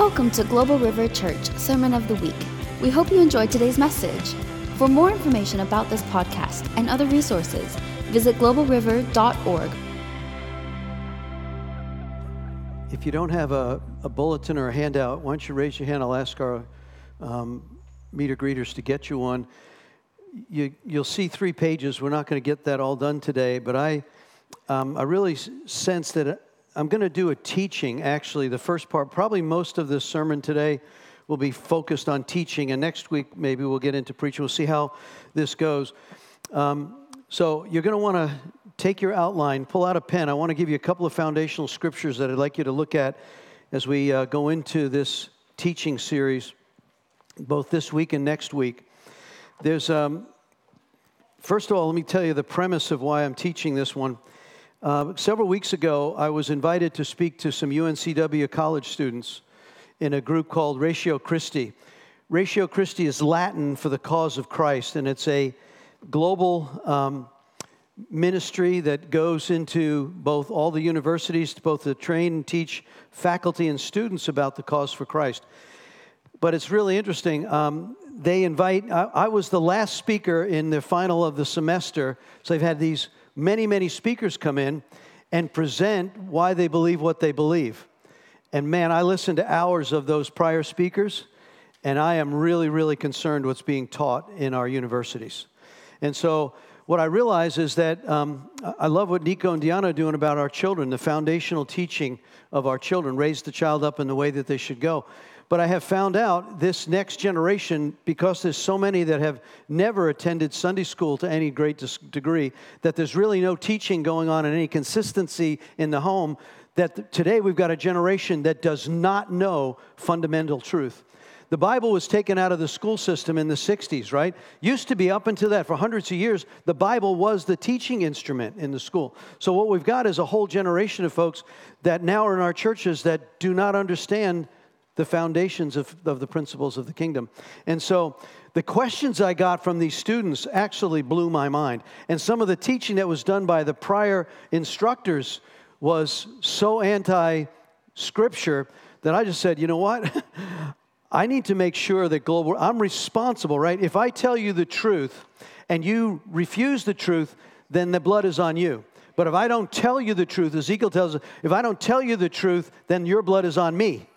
Welcome to Global River Church Sermon of the Week. We hope you enjoyed today's message. For more information about this podcast and other resources, visit globalriver.org. If you don't have a, a bulletin or a handout, why don't you raise your hand? I'll ask our um, meter greeters to get you one. You, you'll see three pages. We're not going to get that all done today, but I, um, I really sense that I'm going to do a teaching, actually, the first part. Probably most of this sermon today will be focused on teaching, and next week maybe we'll get into preaching. We'll see how this goes. Um, so you're going to want to take your outline, pull out a pen. I want to give you a couple of foundational scriptures that I'd like you to look at as we uh, go into this teaching series, both this week and next week. There's, um, first of all, let me tell you the premise of why I'm teaching this one. Uh, several weeks ago, I was invited to speak to some UNCW college students in a group called Ratio Christi. Ratio Christi is Latin for the cause of Christ, and it's a global um, ministry that goes into both all the universities, to both to train and teach faculty and students about the cause for Christ. But it's really interesting. Um, they invite, I, I was the last speaker in the final of the semester, so they've had these many, many speakers come in and present why they believe what they believe. And man, I listened to hours of those prior speakers, and I am really, really concerned what's being taught in our universities. And so, what I realize is that um, I love what Nico and Diana are doing about our children, the foundational teaching of our children, raise the child up in the way that they should go. But I have found out this next generation, because there's so many that have never attended Sunday school to any great degree, that there's really no teaching going on and any consistency in the home. That today we've got a generation that does not know fundamental truth. The Bible was taken out of the school system in the 60s, right? Used to be up until that, for hundreds of years, the Bible was the teaching instrument in the school. So, what we've got is a whole generation of folks that now are in our churches that do not understand the foundations of, of the principles of the kingdom. And so the questions I got from these students actually blew my mind. And some of the teaching that was done by the prior instructors was so anti scripture that I just said, you know what? I need to make sure that global, I'm responsible, right? If I tell you the truth and you refuse the truth, then the blood is on you. But if I don't tell you the truth, Ezekiel tells us, if I don't tell you the truth, then your blood is on me.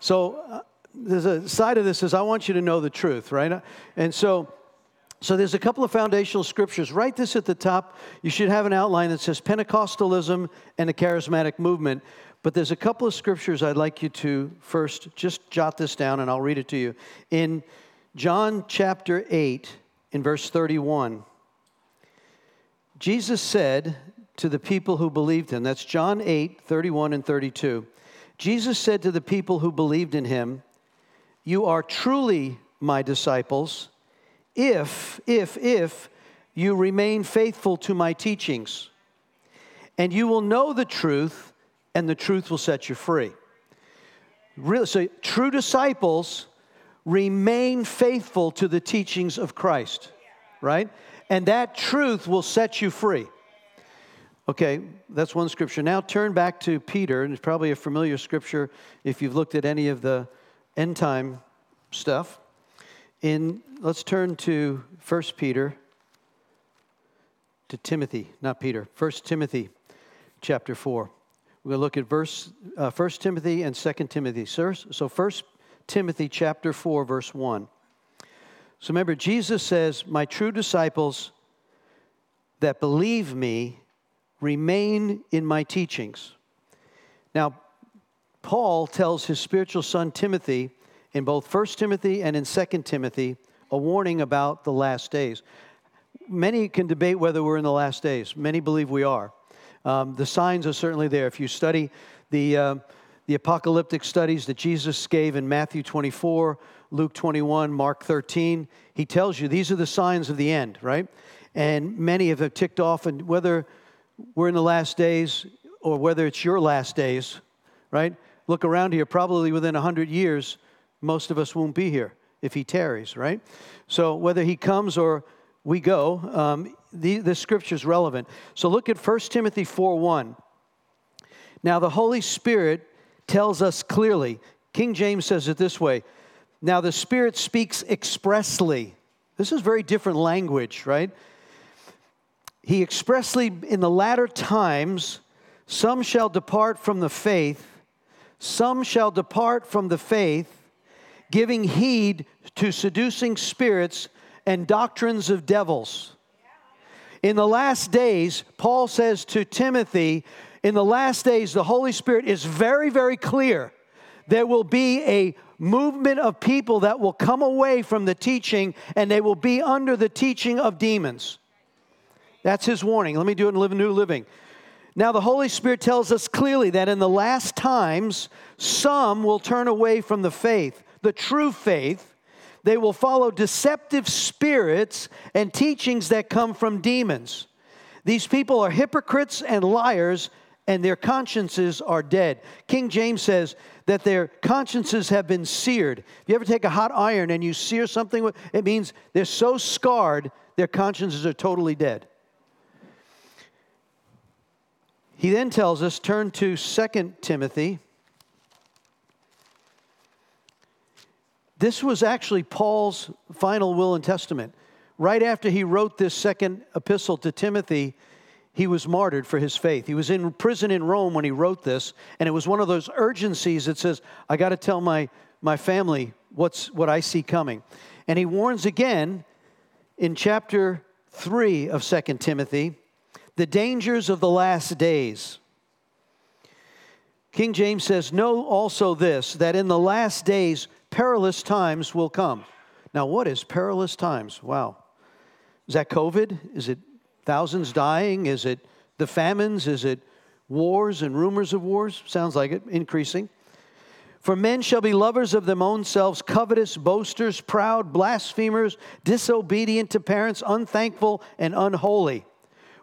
So uh, there's a side of this is I want you to know the truth, right? And so so there's a couple of foundational scriptures. Write this at the top. You should have an outline that says Pentecostalism and the charismatic movement. But there's a couple of scriptures I'd like you to first just jot this down and I'll read it to you. In John chapter 8, in verse 31, Jesus said to the people who believed him, that's John 8, 31 and 32. Jesus said to the people who believed in him, You are truly my disciples if, if, if you remain faithful to my teachings. And you will know the truth, and the truth will set you free. Really, so true disciples remain faithful to the teachings of Christ, right? And that truth will set you free. Okay, that's one scripture. Now turn back to Peter, and it's probably a familiar scripture if you've looked at any of the end time stuff. In let's turn to 1 Peter to Timothy, not Peter. 1 Timothy chapter 4. To look at verse uh, 1 Timothy and 2 Timothy. So 1 Timothy chapter 4 verse 1. So remember Jesus says, "My true disciples that believe me remain in my teachings. Now, Paul tells his spiritual son Timothy in both 1 Timothy and in 2 Timothy a warning about the last days. Many can debate whether we're in the last days. Many believe we are. Um, the signs are certainly there. If you study the, uh, the apocalyptic studies that Jesus gave in Matthew 24, Luke 21, Mark 13, he tells you these are the signs of the end, right? And many have ticked off, and whether we're in the last days or whether it's your last days, right? Look around here, probably within 100 years, most of us won't be here if he tarries, right? So whether he comes or we go, um, the, the scripture is relevant. So look at 1 Timothy 4 1. Now, the Holy Spirit tells us clearly, King James says it this way Now the Spirit speaks expressly. This is very different language, right? He expressly, in the latter times, some shall depart from the faith, some shall depart from the faith, giving heed to seducing spirits and doctrines of devils. In the last days, Paul says to Timothy, in the last days, the Holy Spirit is very, very clear. There will be a movement of people that will come away from the teaching and they will be under the teaching of demons. That's his warning. Let me do it in Live a New Living. Now, the Holy Spirit tells us clearly that in the last times, some will turn away from the faith, the true faith. They will follow deceptive spirits and teachings that come from demons. These people are hypocrites and liars, and their consciences are dead. King James says that their consciences have been seared. If you ever take a hot iron and you sear something, it means they're so scarred, their consciences are totally dead. He then tells us, turn to 2 Timothy. This was actually Paul's final will and testament. Right after he wrote this second epistle to Timothy, he was martyred for his faith. He was in prison in Rome when he wrote this, and it was one of those urgencies that says, I got to tell my, my family what's, what I see coming. And he warns again in chapter 3 of 2 Timothy the dangers of the last days. King James says, Know also this, that in the last days perilous times will come. Now, what is perilous times? Wow. Is that COVID? Is it thousands dying? Is it the famines? Is it wars and rumors of wars? Sounds like it, increasing. For men shall be lovers of their own selves, covetous, boasters, proud, blasphemers, disobedient to parents, unthankful, and unholy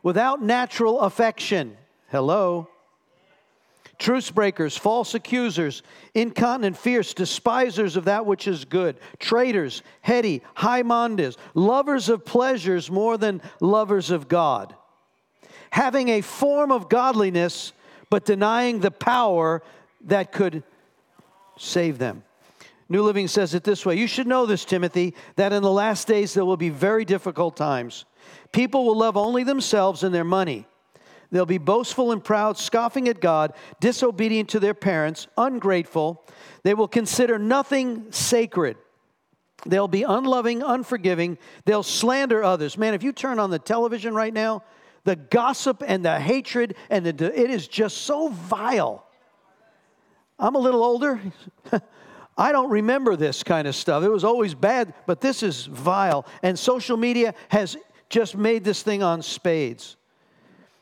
without natural affection. Hello. Truce breakers, false accusers, incontinent, fierce, despisers of that which is good, traitors, heady, high minded, lovers of pleasures more than lovers of God, having a form of godliness, but denying the power that could save them. New Living says it this way You should know this, Timothy, that in the last days there will be very difficult times. People will love only themselves and their money. They'll be boastful and proud, scoffing at God, disobedient to their parents, ungrateful. They will consider nothing sacred. They'll be unloving, unforgiving. They'll slander others. Man, if you turn on the television right now, the gossip and the hatred and the it is just so vile. I'm a little older. I don't remember this kind of stuff. It was always bad, but this is vile. And social media has just made this thing on spades.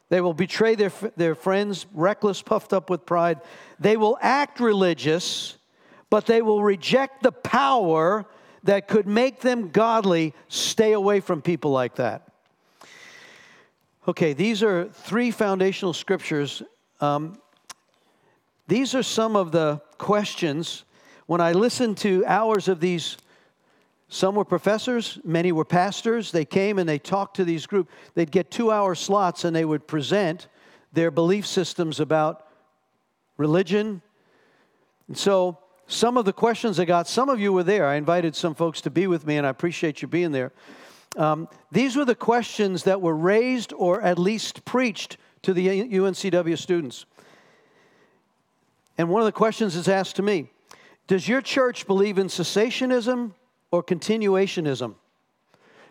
They will betray their, their friends, reckless, puffed up with pride. They will act religious, but they will reject the power that could make them godly. Stay away from people like that. Okay, these are three foundational scriptures. Um, these are some of the questions. When I listen to hours of these some were professors, many were pastors. They came and they talked to these groups. They'd get two hour slots and they would present their belief systems about religion. And so, some of the questions I got, some of you were there. I invited some folks to be with me, and I appreciate you being there. Um, these were the questions that were raised or at least preached to the UNCW students. And one of the questions is asked to me Does your church believe in cessationism or continuationism.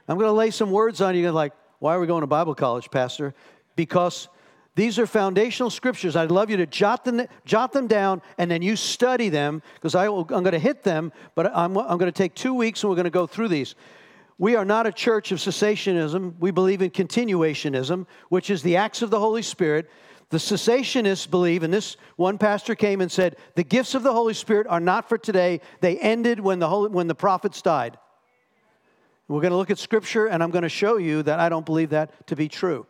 I'm going to lay some words on you. Like, why are we going to Bible college, Pastor? Because these are foundational scriptures. I'd love you to jot them, jot them down and then you study them because I'm going to hit them, but I'm, I'm going to take two weeks and we're going to go through these. We are not a church of cessationism. We believe in continuationism, which is the acts of the Holy Spirit. The cessationists believe, and this one pastor came and said, the gifts of the Holy Spirit are not for today. They ended when the, Holy, when the prophets died. We're going to look at Scripture, and I'm going to show you that I don't believe that to be true.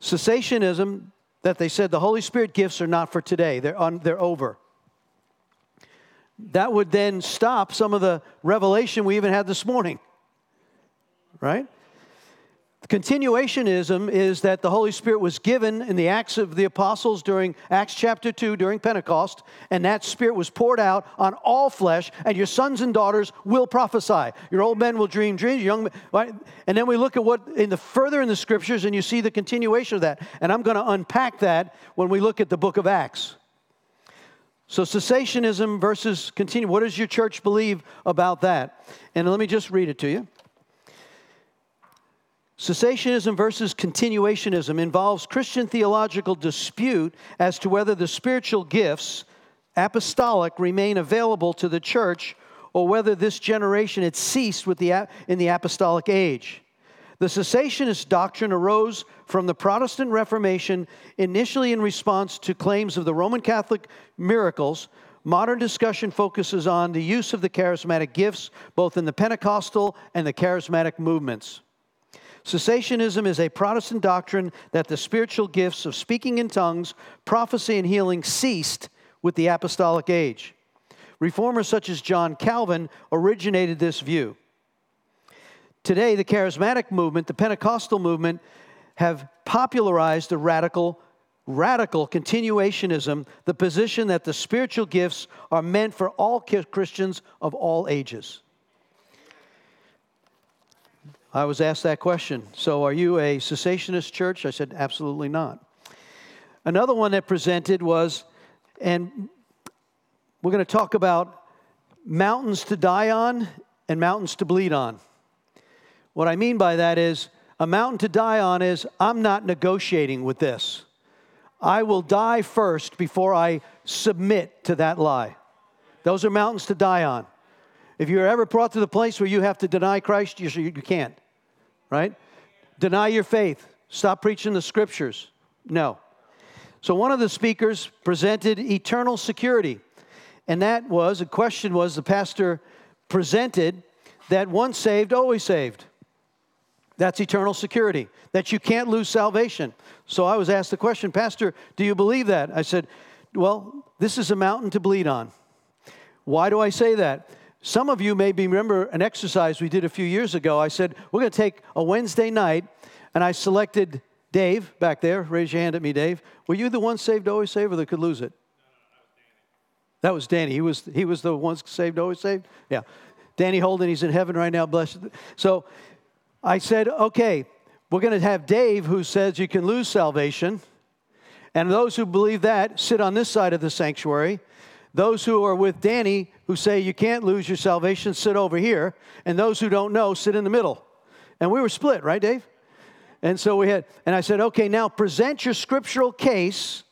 Cessationism, that they said the Holy Spirit gifts are not for today, they're, on, they're over. That would then stop some of the revelation we even had this morning, right? Continuationism is that the Holy Spirit was given in the Acts of the Apostles during Acts chapter 2 during Pentecost, and that Spirit was poured out on all flesh, and your sons and daughters will prophesy. Your old men will dream dreams, young men, right? And then we look at what in the further in the scriptures, and you see the continuation of that. And I'm going to unpack that when we look at the book of Acts. So, cessationism versus continue. What does your church believe about that? And let me just read it to you. Cessationism versus continuationism involves Christian theological dispute as to whether the spiritual gifts, apostolic, remain available to the church or whether this generation had ceased with the, in the apostolic age. The cessationist doctrine arose from the Protestant Reformation initially in response to claims of the Roman Catholic miracles. Modern discussion focuses on the use of the charismatic gifts, both in the Pentecostal and the charismatic movements. Cessationism is a Protestant doctrine that the spiritual gifts of speaking in tongues, prophecy, and healing ceased with the apostolic age. Reformers such as John Calvin originated this view. Today, the charismatic movement, the Pentecostal movement, have popularized the radical radical continuationism, the position that the spiritual gifts are meant for all Christians of all ages. I was asked that question. So, are you a cessationist church? I said, absolutely not. Another one that presented was, and we're going to talk about mountains to die on and mountains to bleed on. What I mean by that is, a mountain to die on is, I'm not negotiating with this. I will die first before I submit to that lie. Those are mountains to die on. If you're ever brought to the place where you have to deny Christ, you, you can't right? Deny your faith. Stop preaching the scriptures. No. So one of the speakers presented eternal security. And that was, a question was, the pastor presented that once saved, always saved. That's eternal security, that you can't lose salvation. So I was asked the question, Pastor, do you believe that? I said, Well, this is a mountain to bleed on. Why do I say that? Some of you maybe remember an exercise we did a few years ago. I said, we're going to take a Wednesday night, and I selected Dave back there. Raise your hand at me, Dave. Were you the one saved, always saved, or that could lose it? That was Danny. He was, he was the one saved, always saved? Yeah. Danny Holden, he's in heaven right now, blessed. So I said, okay, we're going to have Dave who says you can lose salvation. And those who believe that sit on this side of the sanctuary. Those who are with Danny, who say you can't lose your salvation, sit over here. And those who don't know, sit in the middle. And we were split, right, Dave? And so we had, and I said, okay, now present your scriptural case.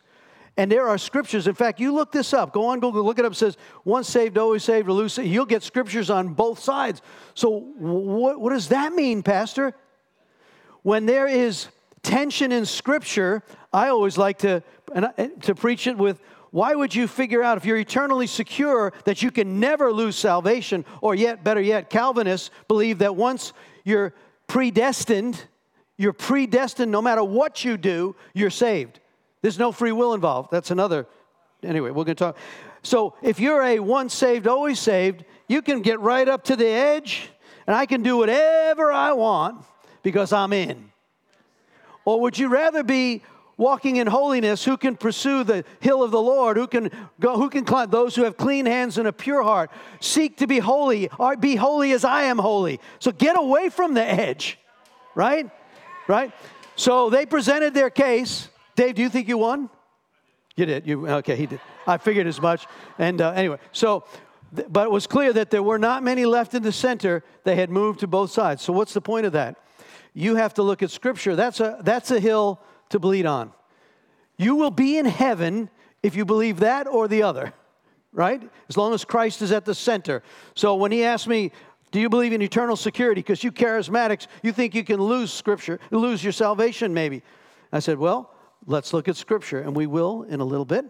And there are scriptures. In fact, you look this up. Go on Google, look it up. It says, once saved, always saved, or lose. You'll get scriptures on both sides. So, what, what does that mean, Pastor? When there is tension in scripture, I always like to, and I, to preach it with why would you figure out if you're eternally secure that you can never lose salvation? Or yet, better yet, Calvinists believe that once you're predestined, you're predestined no matter what you do, you're saved. There's no free will involved. That's another. Anyway, we're going to talk. So if you're a once saved, always saved, you can get right up to the edge and I can do whatever I want because I'm in. Or would you rather be walking in holiness, who can pursue the hill of the Lord, who can go, who can climb those who have clean hands and a pure heart, seek to be holy, or be holy as I am holy. So get away from the edge, right? Right? So they presented their case. Dave, do you think you won? You did. You okay? He did. I figured as much. And uh, anyway, so but it was clear that there were not many left in the center. They had moved to both sides. So what's the point of that? You have to look at Scripture. That's a that's a hill to bleed on. You will be in heaven if you believe that or the other, right? As long as Christ is at the center. So when he asked me, do you believe in eternal security? Because you charismatics, you think you can lose scripture, lose your salvation maybe. I said, well, let's look at scripture, and we will in a little bit.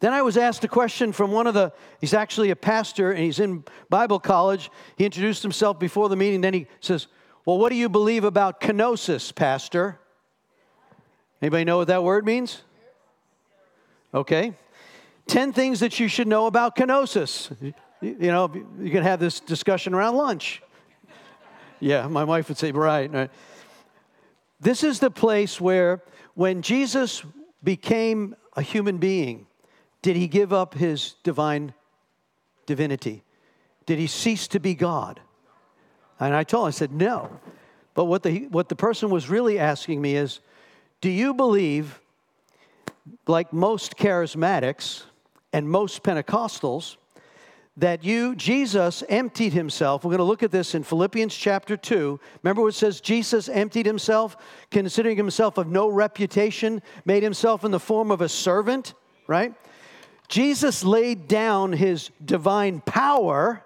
Then I was asked a question from one of the, he's actually a pastor and he's in Bible college. He introduced himself before the meeting. Then he says, Well, what do you believe about kenosis, Pastor? Anybody know what that word means? Okay. 10 things that you should know about kenosis. You, know, you can have this discussion around lunch. Yeah, my wife would say, right, right. This is the place where, when Jesus became a human being, did he give up his divine divinity? Did he cease to be God? And I told him, I said, no. But what the, what the person was really asking me is, do you believe, like most charismatics and most Pentecostals, that you, Jesus, emptied himself. We're going to look at this in Philippians chapter 2. Remember what it says Jesus emptied himself, considering himself of no reputation, made himself in the form of a servant, right? Jesus laid down his divine power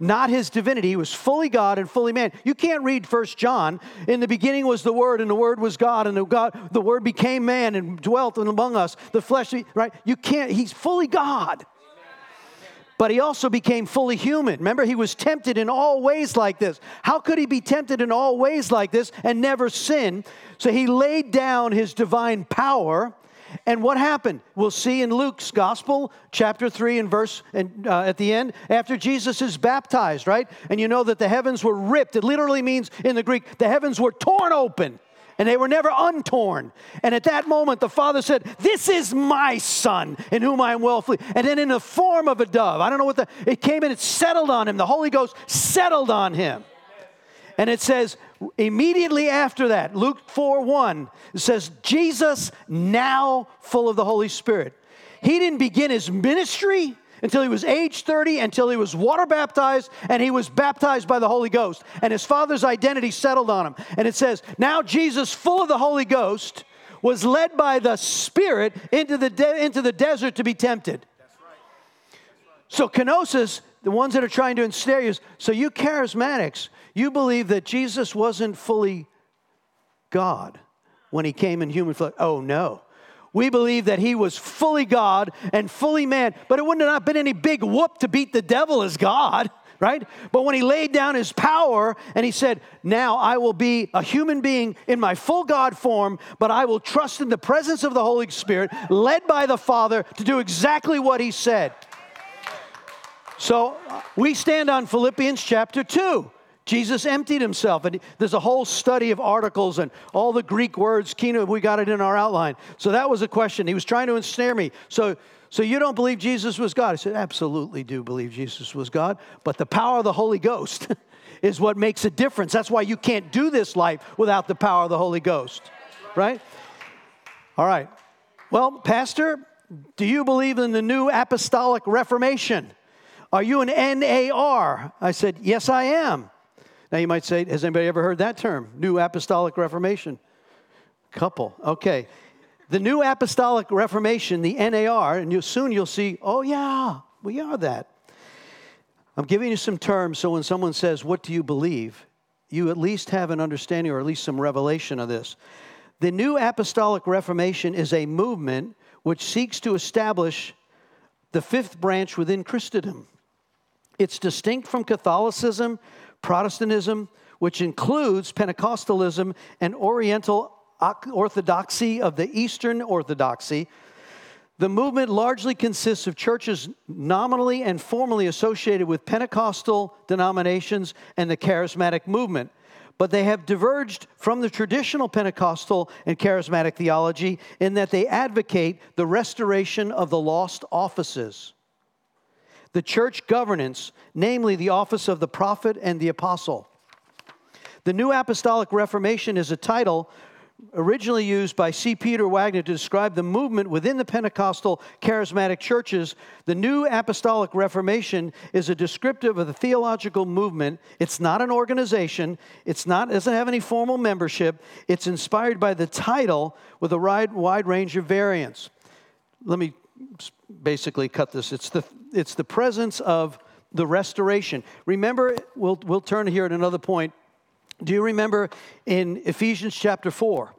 not his divinity. He was fully God and fully man. You can't read First John. In the beginning was the Word, and the Word was God, and the, God, the Word became man and dwelt among us. The flesh, right? You can't, he's fully God but he also became fully human. Remember, he was tempted in all ways like this. How could he be tempted in all ways like this and never sin? So he laid down his divine power. And what happened? We'll see in Luke's gospel, chapter 3 and verse and uh, at the end, after Jesus is baptized, right? And you know that the heavens were ripped. It literally means in the Greek, the heavens were torn open and they were never untorn. And at that moment, the father said, This is my son in whom I am well pleased. And then, in the form of a dove, I don't know what the, it came and it settled on him. The Holy Ghost settled on him. And it says, immediately after that, Luke 4 1, says, Jesus, now full of the Holy Spirit. He didn't begin his ministry until he was age 30, until he was water baptized, and he was baptized by the Holy Ghost. And his father's identity settled on him. And it says, Now Jesus, full of the Holy Ghost, was led by the Spirit into the, de- into the desert to be tempted. So, kenosis, the ones that are trying to ensnare you, so you charismatics, you believe that Jesus wasn't fully God when he came in human flesh. Oh, no. We believe that he was fully God and fully man, but it wouldn't have been any big whoop to beat the devil as God, right? But when he laid down his power and he said, Now I will be a human being in my full God form, but I will trust in the presence of the Holy Spirit, led by the Father, to do exactly what he said. So uh, we stand on Philippians chapter 2. Jesus emptied himself. And there's a whole study of articles and all the Greek words. Kino, we got it in our outline. So that was a question. He was trying to ensnare me. So, so you don't believe Jesus was God? I said, absolutely do believe Jesus was God. But the power of the Holy Ghost is what makes a difference. That's why you can't do this life without the power of the Holy Ghost. Right? All right. Well, Pastor, do you believe in the new apostolic reformation? Are you an NAR? I said, Yes, I am. Now you might say, has anybody ever heard that term? New Apostolic Reformation? Couple. Okay. The New Apostolic Reformation, the NAR, and you, soon you'll see, oh yeah, we are that. I'm giving you some terms so when someone says, What do you believe? you at least have an understanding or at least some revelation of this. The New Apostolic Reformation is a movement which seeks to establish the fifth branch within Christendom. It's distinct from Catholicism, Protestantism, which includes Pentecostalism and Oriental Orthodoxy of the Eastern Orthodoxy. The movement largely consists of churches nominally and formally associated with Pentecostal denominations and the charismatic movement, but they have diverged from the traditional Pentecostal and charismatic theology in that they advocate the restoration of the lost offices the church governance, namely the office of the prophet and the apostle. The New Apostolic Reformation is a title originally used by C. Peter Wagner to describe the movement within the Pentecostal charismatic churches. The New Apostolic Reformation is a descriptive of the theological movement. It's not an organization, it's not doesn't have any formal membership. It's inspired by the title with a wide, wide range of variants. Let me basically cut this. It's the, it's the presence of the restoration. Remember, we'll, we'll turn here at another point. Do you remember in Ephesians chapter 4,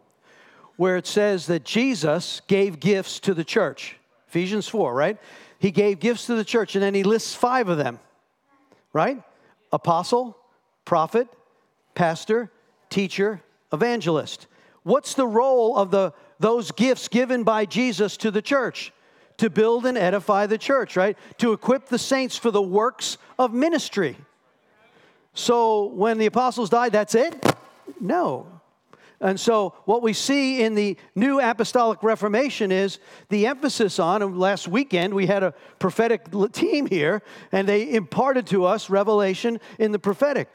where it says that Jesus gave gifts to the church? Ephesians 4, right? He gave gifts to the church, and then he lists five of them, right? Apostle, prophet, pastor, teacher, evangelist. What's the role of the, those gifts given by Jesus to the church? To build and edify the church, right? To equip the saints for the works of ministry. So when the apostles died, that's it? No. And so, what we see in the New Apostolic Reformation is the emphasis on, and last weekend we had a prophetic team here, and they imparted to us revelation in the prophetic.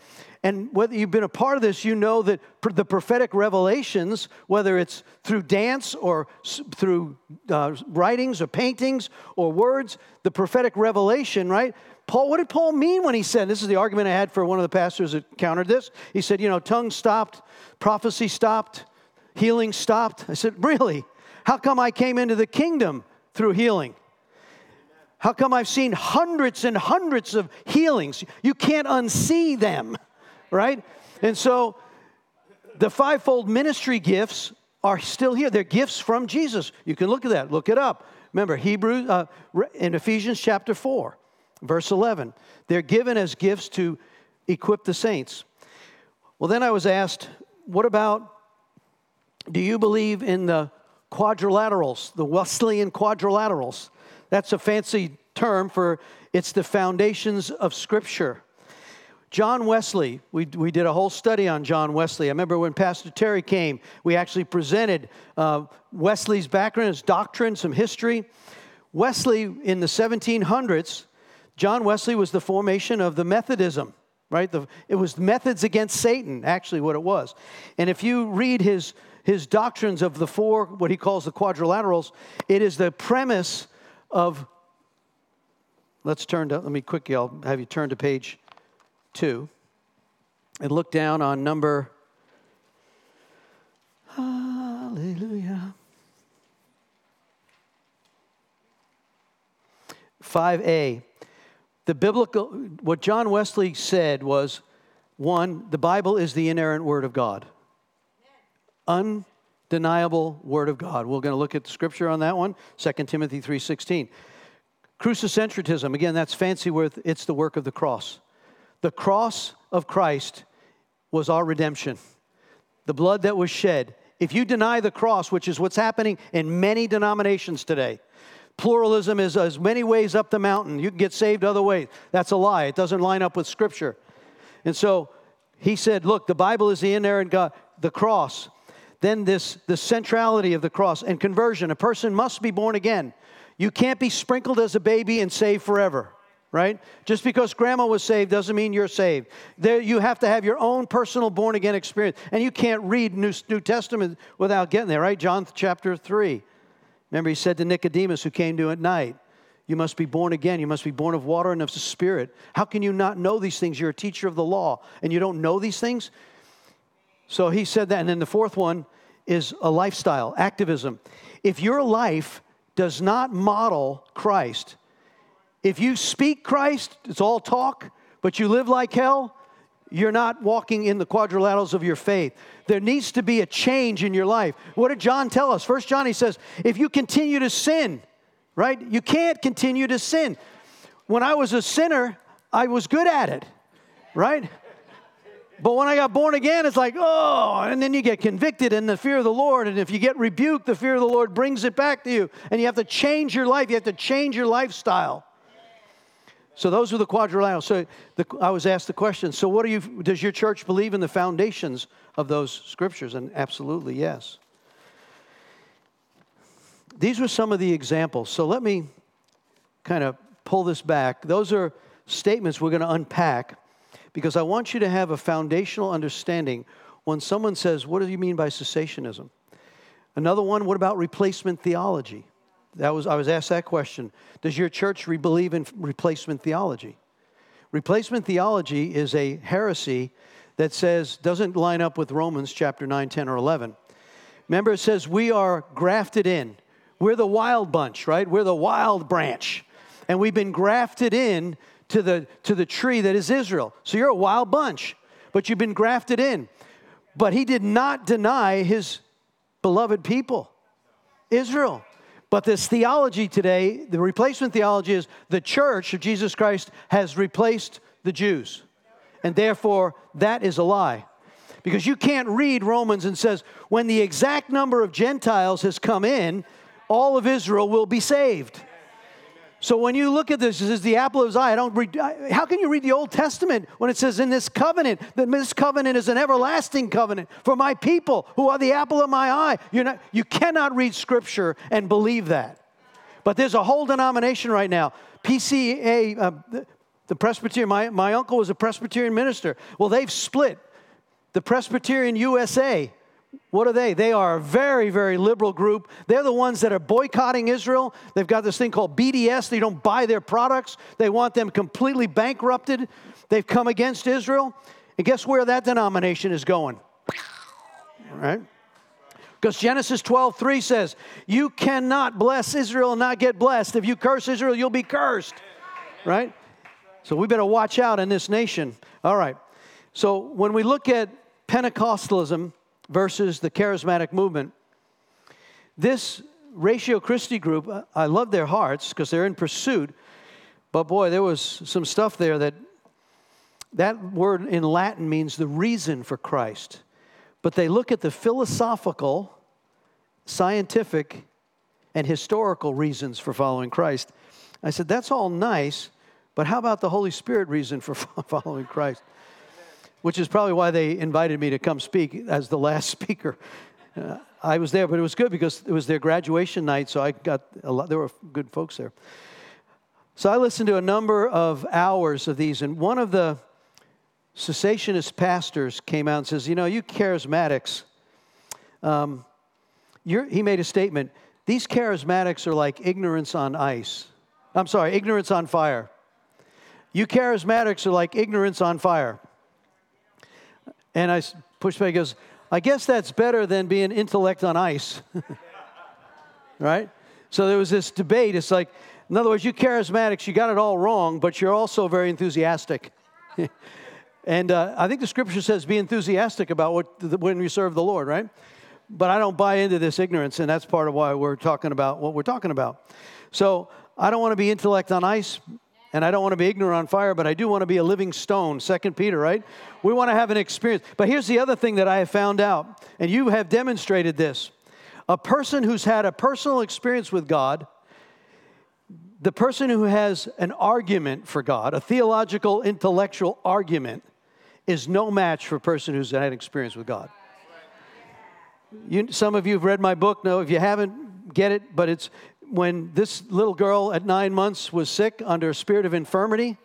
And whether you've been a part of this, you know that the prophetic revelations, whether it's through dance or through uh, writings or paintings or words, the prophetic revelation, right? Paul, what did Paul mean when he said, this is the argument I had for one of the pastors that countered this. He said, you know, tongue stopped, prophecy stopped, healing stopped. I said, really? How come I came into the kingdom through healing? How come I've seen hundreds and hundreds of healings? You can't unsee them, right? And so the fivefold ministry gifts are still here. They're gifts from Jesus. You can look at that, look it up. Remember, Hebrews uh, in Ephesians chapter 4. Verse 11, they're given as gifts to equip the saints. Well, then I was asked, what about, do you believe in the quadrilaterals, the Wesleyan quadrilaterals? That's a fancy term for it's the foundations of Scripture. John Wesley, we, we did a whole study on John Wesley. I remember when Pastor Terry came, we actually presented uh, Wesley's background, his doctrine, some history. Wesley in the 1700s John Wesley was the formation of the Methodism, right? The, it was methods against Satan, actually, what it was. And if you read his, his doctrines of the four, what he calls the quadrilaterals, it is the premise of, let's turn to, let me quickly, I'll have you turn to page two and look down on number, hallelujah. 5a the biblical, what John Wesley said was one, the Bible is the inerrant word of God. Undeniable word of God. We're going to look at the scripture on that one, 2 Timothy 3.16. Crucicentrism, again, that's fancy word, it's the work of the cross. The cross of Christ was our redemption. The blood that was shed. If you deny the cross, which is what's happening in many denominations today, Pluralism is as many ways up the mountain. You can get saved other ways. That's a lie. It doesn't line up with Scripture. And so he said, Look, the Bible is the inerrant God, the cross. Then this the centrality of the cross and conversion. A person must be born again. You can't be sprinkled as a baby and saved forever, right? Just because grandma was saved doesn't mean you're saved. There, you have to have your own personal born again experience. And you can't read New, New Testament without getting there, right? John chapter 3. Remember, he said to Nicodemus, who came to at night, You must be born again. You must be born of water and of the Spirit. How can you not know these things? You're a teacher of the law and you don't know these things? So he said that. And then the fourth one is a lifestyle, activism. If your life does not model Christ, if you speak Christ, it's all talk, but you live like hell, you're not walking in the quadrilaterals of your faith. There needs to be a change in your life. What did John tell us? First John, he says, if you continue to sin, right? You can't continue to sin. When I was a sinner, I was good at it, right? But when I got born again, it's like, oh, and then you get convicted in the fear of the Lord. And if you get rebuked, the fear of the Lord brings it back to you. And you have to change your life, you have to change your lifestyle. So those are the quadrilaterals. So the, I was asked the question. So what do you? Does your church believe in the foundations of those scriptures? And absolutely yes. These were some of the examples. So let me kind of pull this back. Those are statements we're going to unpack because I want you to have a foundational understanding when someone says, "What do you mean by cessationism?" Another one. What about replacement theology? That was, I was asked that question. Does your church believe in replacement theology? Replacement theology is a heresy that says, doesn't line up with Romans chapter 9, 10, or 11. Remember, it says we are grafted in. We're the wild bunch, right? We're the wild branch. And we've been grafted in to the, to the tree that is Israel. So you're a wild bunch, but you've been grafted in. But he did not deny his beloved people, Israel. But this theology today, the replacement theology is the church of Jesus Christ has replaced the Jews. And therefore, that is a lie. Because you can't read Romans and says, when the exact number of Gentiles has come in, all of Israel will be saved. So when you look at this, this is the apple of his eye. I don't read, how can you read the Old Testament when it says in this covenant that this covenant is an everlasting covenant for my people who are the apple of my eye? You're not, you cannot read Scripture and believe that. But there's a whole denomination right now, PCA, uh, the Presbyterian. My, my uncle was a Presbyterian minister. Well, they've split. The Presbyterian USA what are they? They are a very, very liberal group. They're the ones that are boycotting Israel. They've got this thing called BDS. They don't buy their products, they want them completely bankrupted. They've come against Israel. And guess where that denomination is going? Right? Because Genesis 12, 3 says, You cannot bless Israel and not get blessed. If you curse Israel, you'll be cursed. Right? So we better watch out in this nation. All right. So when we look at Pentecostalism, versus the charismatic movement. This Ratio Christi group, I love their hearts because they're in pursuit, but boy, there was some stuff there that that word in Latin means the reason for Christ. But they look at the philosophical, scientific, and historical reasons for following Christ. I said, that's all nice, but how about the Holy Spirit reason for following Christ? Which is probably why they invited me to come speak as the last speaker. Uh, I was there, but it was good because it was their graduation night, so I got a lot, there were good folks there. So I listened to a number of hours of these, and one of the cessationist pastors came out and says, You know, you charismatics, um, he made a statement. These charismatics are like ignorance on ice. I'm sorry, ignorance on fire. You charismatics are like ignorance on fire. And I pushed back, he goes, I guess that's better than being intellect on ice. right? So there was this debate. It's like, in other words, you charismatics, you got it all wrong, but you're also very enthusiastic. and uh, I think the scripture says be enthusiastic about what, when you serve the Lord, right? But I don't buy into this ignorance, and that's part of why we're talking about what we're talking about. So I don't want to be intellect on ice, and I don't want to be ignorant on fire, but I do want to be a living stone. Second Peter, right? We want to have an experience. But here's the other thing that I have found out, and you have demonstrated this. A person who's had a personal experience with God, the person who has an argument for God, a theological, intellectual argument, is no match for a person who's had an experience with God. You, some of you have read my book. No, if you haven't, get it. But it's when this little girl at nine months was sick under a spirit of infirmity,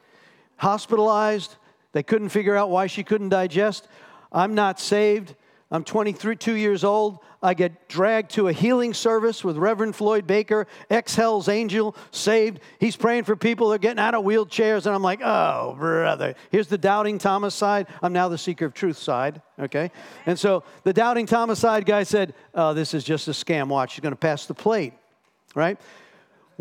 hospitalized, they couldn't figure out why she couldn't digest. I'm not saved. I'm 23, two years old. I get dragged to a healing service with Reverend Floyd Baker, ex Hell's Angel, saved. He's praying for people that are getting out of wheelchairs. And I'm like, oh, brother. Here's the doubting Thomas side. I'm now the seeker of truth side, okay? And so the doubting Thomas side guy said, oh, this is just a scam. Watch, she's going to pass the plate right?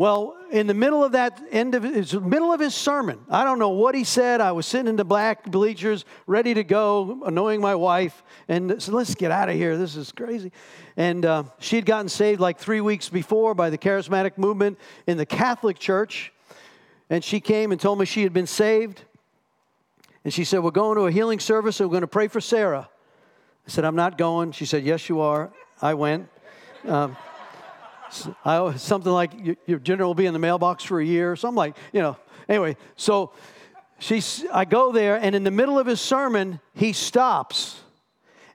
Well, in the middle of that end of his middle of his sermon, I don't know what he said. I was sitting in the black bleachers, ready to go, annoying my wife, and said, "Let's get out of here. This is crazy." And uh, she had gotten saved like three weeks before by the charismatic movement in the Catholic Church, and she came and told me she had been saved. And she said, "We're going to a healing service, and we're going to pray for Sarah." I said, "I'm not going." She said, "Yes, you are." I went. Um, I, something like your, your dinner will be in the mailbox for a year, something like, you know. Anyway, so she's, I go there, and in the middle of his sermon, he stops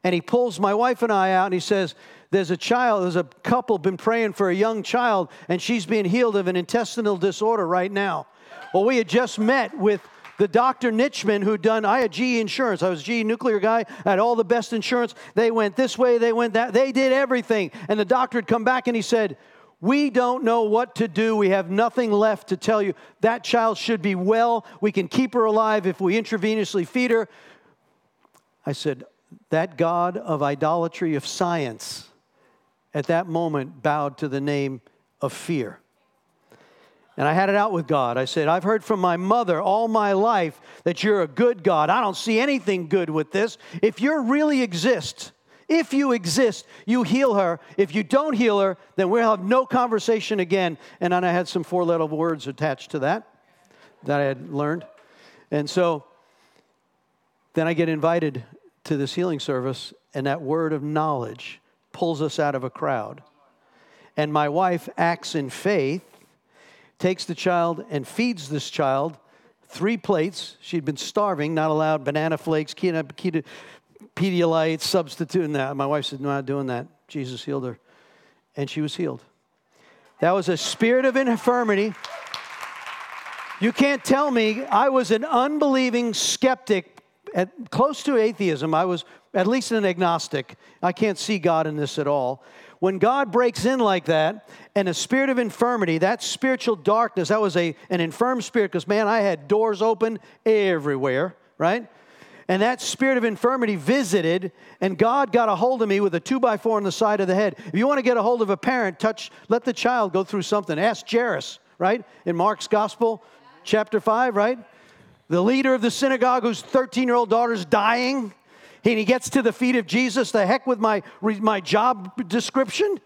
and he pulls my wife and I out and he says, There's a child, there's a couple been praying for a young child, and she's being healed of an intestinal disorder right now. Well, we had just met with the Dr. Nitchman who'd done, I had GE insurance. I was GE nuclear guy. I had all the best insurance. They went this way, they went that. They did everything. And the doctor had come back and he said, we don't know what to do. We have nothing left to tell you. That child should be well. We can keep her alive if we intravenously feed her. I said, That God of idolatry of science at that moment bowed to the name of fear. And I had it out with God. I said, I've heard from my mother all my life that you're a good God. I don't see anything good with this. If you really exist, if you exist, you heal her. If you don't heal her, then we'll have no conversation again. And then I had some four letter words attached to that that I had learned. And so then I get invited to this healing service, and that word of knowledge pulls us out of a crowd. And my wife acts in faith takes the child and feeds this child three plates. She'd been starving, not allowed banana flakes, keto, keto, Pedialyte, substituting that. My wife said, No, not doing that. Jesus healed her. And she was healed. That was a spirit of infirmity. You can't tell me I was an unbelieving skeptic, at, close to atheism. I was at least an agnostic. I can't see God in this at all. When God breaks in like that, and a spirit of infirmity, that spiritual darkness, that was a, an infirm spirit, because man, I had doors open everywhere, right? And that spirit of infirmity visited, and God got a hold of me with a two by four on the side of the head. If you want to get a hold of a parent, touch, let the child go through something. Ask Jairus, right? In Mark's gospel, chapter 5, right? The leader of the synagogue whose 13 year old daughter's dying, and he gets to the feet of Jesus. The heck with my, my job description?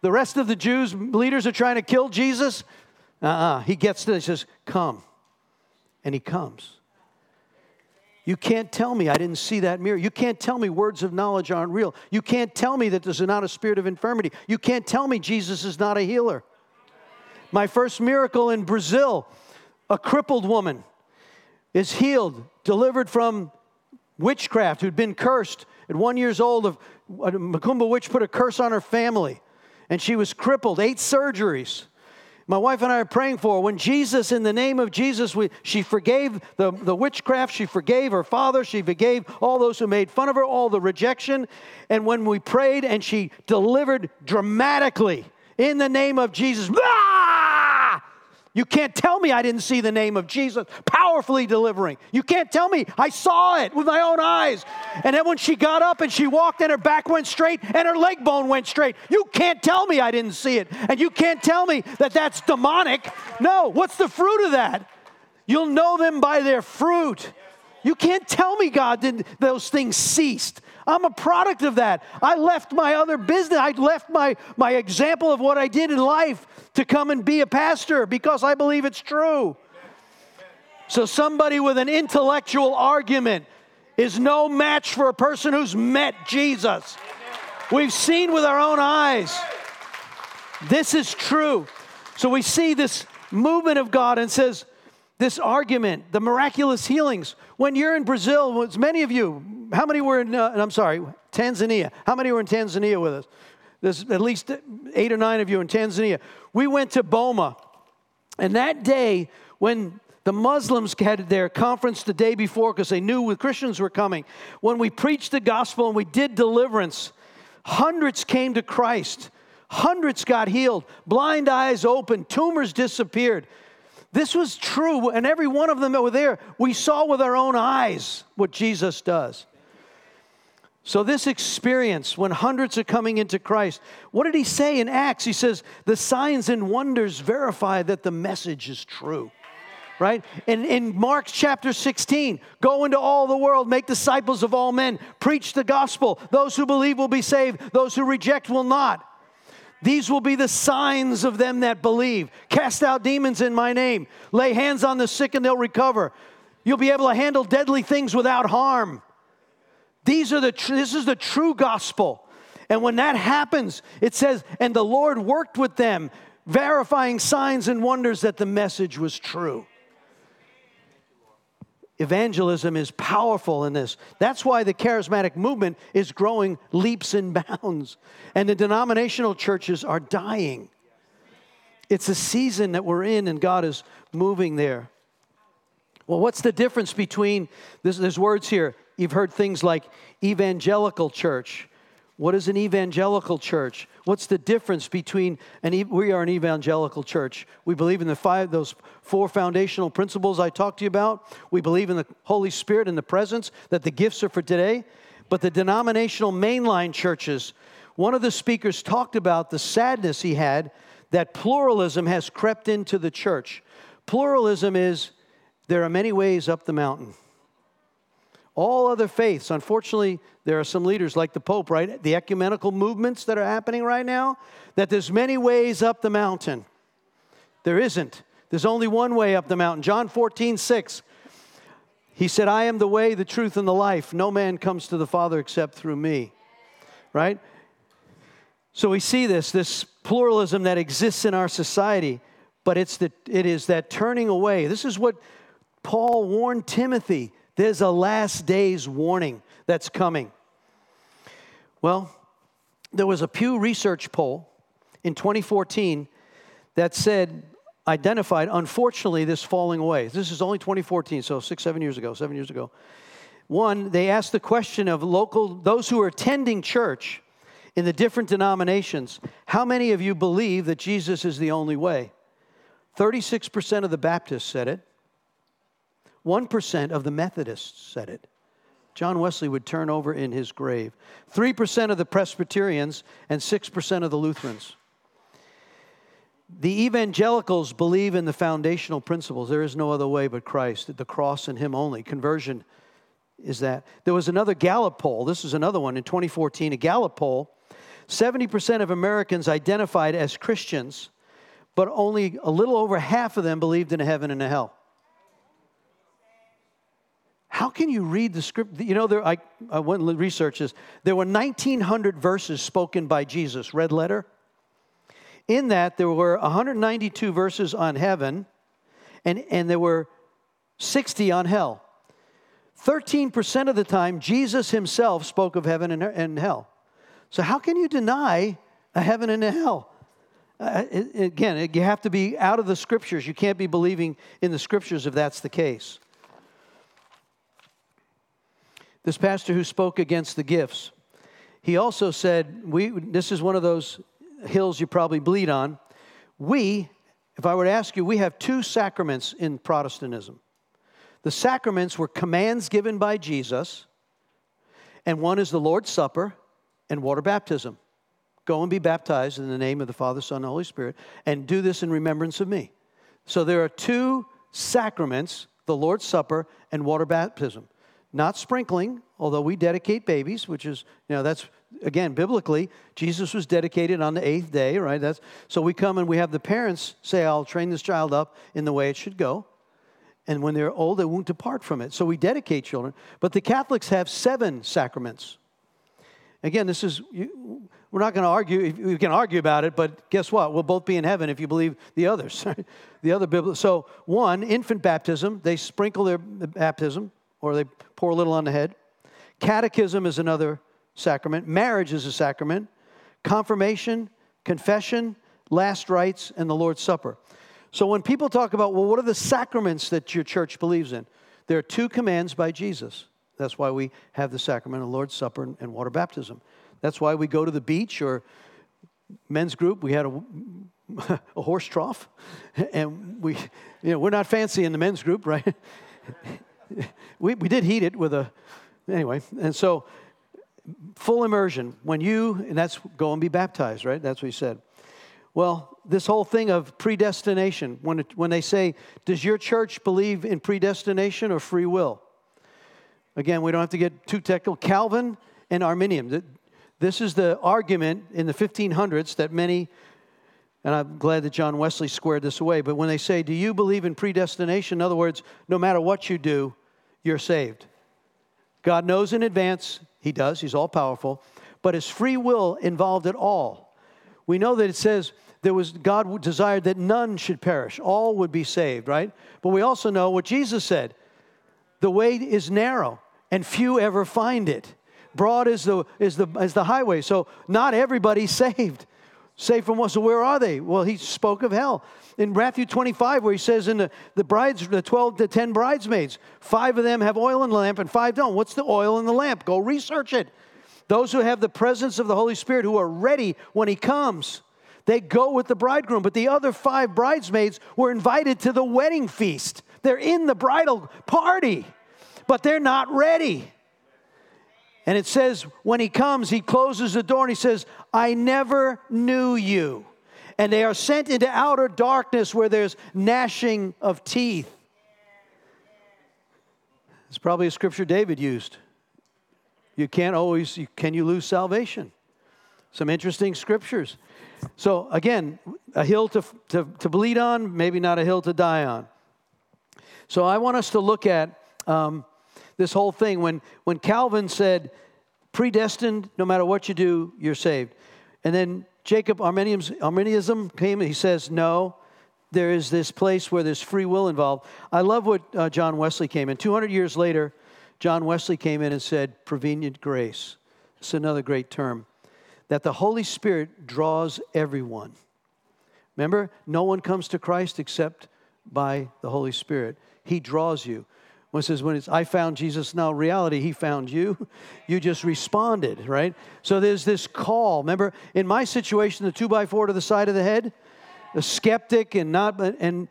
The rest of the Jews leaders are trying to kill Jesus. Uh uh-uh. uh He gets to, he says, Come. And he comes. You can't tell me I didn't see that mirror. You can't tell me words of knowledge aren't real. You can't tell me that there's not a spirit of infirmity. You can't tell me Jesus is not a healer. My first miracle in Brazil, a crippled woman is healed, delivered from witchcraft who'd been cursed. At one years old, a uh, Macumba witch put a curse on her family, and she was crippled, eight surgeries my wife and I are praying for. When Jesus, in the name of Jesus, we, she forgave the, the witchcraft, she forgave her father, she forgave all those who made fun of her, all the rejection. And when we prayed and she delivered dramatically in the name of Jesus, you can't tell me I didn't see the name of Jesus powerfully delivering. You can't tell me I saw it with my own eyes. And then when she got up and she walked and her back went straight and her leg bone went straight, you can't tell me I didn't see it. And you can't tell me that that's demonic. No, what's the fruit of that? You'll know them by their fruit. You can't tell me God didn't, those things ceased. I'm a product of that. I left my other business. I left my, my example of what I did in life to come and be a pastor because I believe it's true. So, somebody with an intellectual argument is no match for a person who's met Jesus. We've seen with our own eyes. This is true. So, we see this movement of God and says, this argument, the miraculous healings. When you're in Brazil, as many of you, how many were in, uh, I'm sorry, Tanzania? How many were in Tanzania with us? There's at least eight or nine of you in Tanzania. We went to Boma, and that day, when the Muslims had their conference the day before because they knew Christians were coming, when we preached the gospel and we did deliverance, hundreds came to Christ. Hundreds got healed, blind eyes opened, tumors disappeared. This was true, and every one of them that were there, we saw with our own eyes what Jesus does. So, this experience, when hundreds are coming into Christ, what did he say in Acts? He says, The signs and wonders verify that the message is true. Right? And in Mark chapter 16, go into all the world, make disciples of all men, preach the gospel. Those who believe will be saved, those who reject will not. These will be the signs of them that believe. Cast out demons in my name. Lay hands on the sick and they'll recover. You'll be able to handle deadly things without harm. These are the tr- this is the true gospel. And when that happens, it says, and the Lord worked with them, verifying signs and wonders that the message was true. Evangelism is powerful in this. That's why the charismatic movement is growing leaps and bounds, and the denominational churches are dying. It's a season that we're in, and God is moving there. Well, what's the difference between, this, there's words here. You've heard things like evangelical church, what is an evangelical church? What's the difference between an we are an evangelical church. We believe in the five those four foundational principles I talked to you about. We believe in the Holy Spirit and the presence that the gifts are for today. But the denominational mainline churches, one of the speakers talked about the sadness he had that pluralism has crept into the church. Pluralism is there are many ways up the mountain. All other faiths, unfortunately, there are some leaders like the Pope, right? The ecumenical movements that are happening right now, that there's many ways up the mountain. There isn't. There's only one way up the mountain. John 14, 6. He said, I am the way, the truth, and the life. No man comes to the Father except through me. Right? So we see this, this pluralism that exists in our society. but it's the, it is that turning away. This is what Paul warned Timothy. There's a last days warning that's coming. Well, there was a Pew Research poll in 2014 that said, identified, unfortunately, this falling away. This is only 2014, so six, seven years ago, seven years ago. One, they asked the question of local, those who are attending church in the different denominations, how many of you believe that Jesus is the only way? 36% of the Baptists said it. 1% of the Methodists said it. John Wesley would turn over in his grave. 3% of the Presbyterians and 6% of the Lutherans. The evangelicals believe in the foundational principles. There is no other way but Christ, the cross and Him only. Conversion is that. There was another Gallup poll. This is another one in 2014. A Gallup poll 70% of Americans identified as Christians, but only a little over half of them believed in a heaven and a hell. How can you read the script? You know, there, I, I went and researched this. There were 1,900 verses spoken by Jesus, red letter. In that, there were 192 verses on heaven, and, and there were 60 on hell. 13% of the time, Jesus himself spoke of heaven and, and hell. So, how can you deny a heaven and a hell? Uh, again, you have to be out of the scriptures. You can't be believing in the scriptures if that's the case. This pastor who spoke against the gifts, he also said, we, This is one of those hills you probably bleed on. We, if I were to ask you, we have two sacraments in Protestantism. The sacraments were commands given by Jesus, and one is the Lord's Supper and water baptism. Go and be baptized in the name of the Father, Son, and Holy Spirit, and do this in remembrance of me. So there are two sacraments the Lord's Supper and water baptism. Not sprinkling, although we dedicate babies, which is, you know, that's, again, biblically, Jesus was dedicated on the eighth day, right? That's, so we come and we have the parents say, I'll train this child up in the way it should go. And when they're old, they won't depart from it. So we dedicate children. But the Catholics have seven sacraments. Again, this is, you, we're not going to argue, we can argue about it, but guess what? We'll both be in heaven if you believe the others. the other biblical. So, one, infant baptism, they sprinkle their baptism or they pour a little on the head. Catechism is another sacrament. Marriage is a sacrament. Confirmation, confession, last rites, and the Lord's Supper. So when people talk about, well, what are the sacraments that your church believes in? There are two commands by Jesus. That's why we have the sacrament of Lord's Supper and water baptism. That's why we go to the beach or men's group. We had a, a horse trough, and we, you know, we're not fancy in the men's group, right? we, we did heat it with a, anyway, and so full immersion. When you, and that's go and be baptized, right? That's what he said. Well, this whole thing of predestination, when, it, when they say, does your church believe in predestination or free will? Again, we don't have to get too technical. Calvin and Arminian. This is the argument in the 1500s that many, and I'm glad that John Wesley squared this away, but when they say, Do you believe in predestination? In other words, no matter what you do, you're saved. God knows in advance, He does, He's all powerful, but is free will involved at all? We know that it says, there was God desired that none should perish, all would be saved, right? But we also know what Jesus said the way is narrow and few ever find it. Broad is the, is the, is the highway. So not everybody's saved. Saved from what? So where are they? Well, he spoke of hell. In Matthew 25, where he says in the, the brides, the 12 to 10 bridesmaids, five of them have oil in the lamp and five don't. What's the oil in the lamp? Go research it. Those who have the presence of the Holy Spirit, who are ready when he comes, they go with the bridegroom. But the other five bridesmaids were invited to the wedding feast. They're in the bridal party but they're not ready. And it says, when he comes, he closes the door and he says, I never knew you. And they are sent into outer darkness where there's gnashing of teeth. It's probably a scripture David used. You can't always, can you lose salvation? Some interesting scriptures. So, again, a hill to, to, to bleed on, maybe not a hill to die on. So, I want us to look at um, this whole thing. When, when Calvin said, predestined, no matter what you do, you're saved. And then Jacob Arminianism came and he says, no, there is this place where there's free will involved. I love what uh, John Wesley came in. 200 years later, John Wesley came in and said, prevenient grace. It's another great term. That the Holy Spirit draws everyone. Remember, no one comes to Christ except by the Holy Spirit. He draws you. When it says, when it's, I found Jesus, now reality, he found you. You just responded, right? So there's this call. Remember, in my situation, the two by four to the side of the head, a skeptic and not, and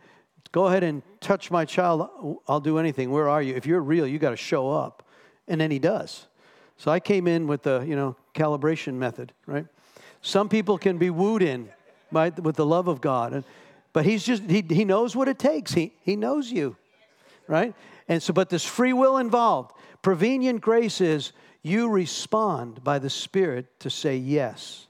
go ahead and touch my child. I'll do anything. Where are you? If you're real, you got to show up. And then he does. So I came in with the, you know, calibration method, right? Some people can be wooed in by, with the love of God. And, but he's just, he, he knows what it takes. He, he knows you, right? And so, but there's free will involved. Prevenient grace is you respond by the Spirit to say yes.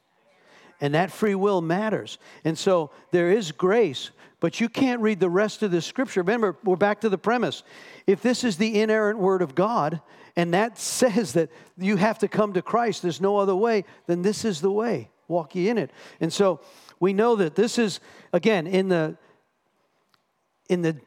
And that free will matters. And so there is grace, but you can't read the rest of the scripture. Remember, we're back to the premise. If this is the inerrant word of God, and that says that you have to come to Christ, there's no other way, then this is the way. Walk ye in it. And so we know that this is, again, in the in the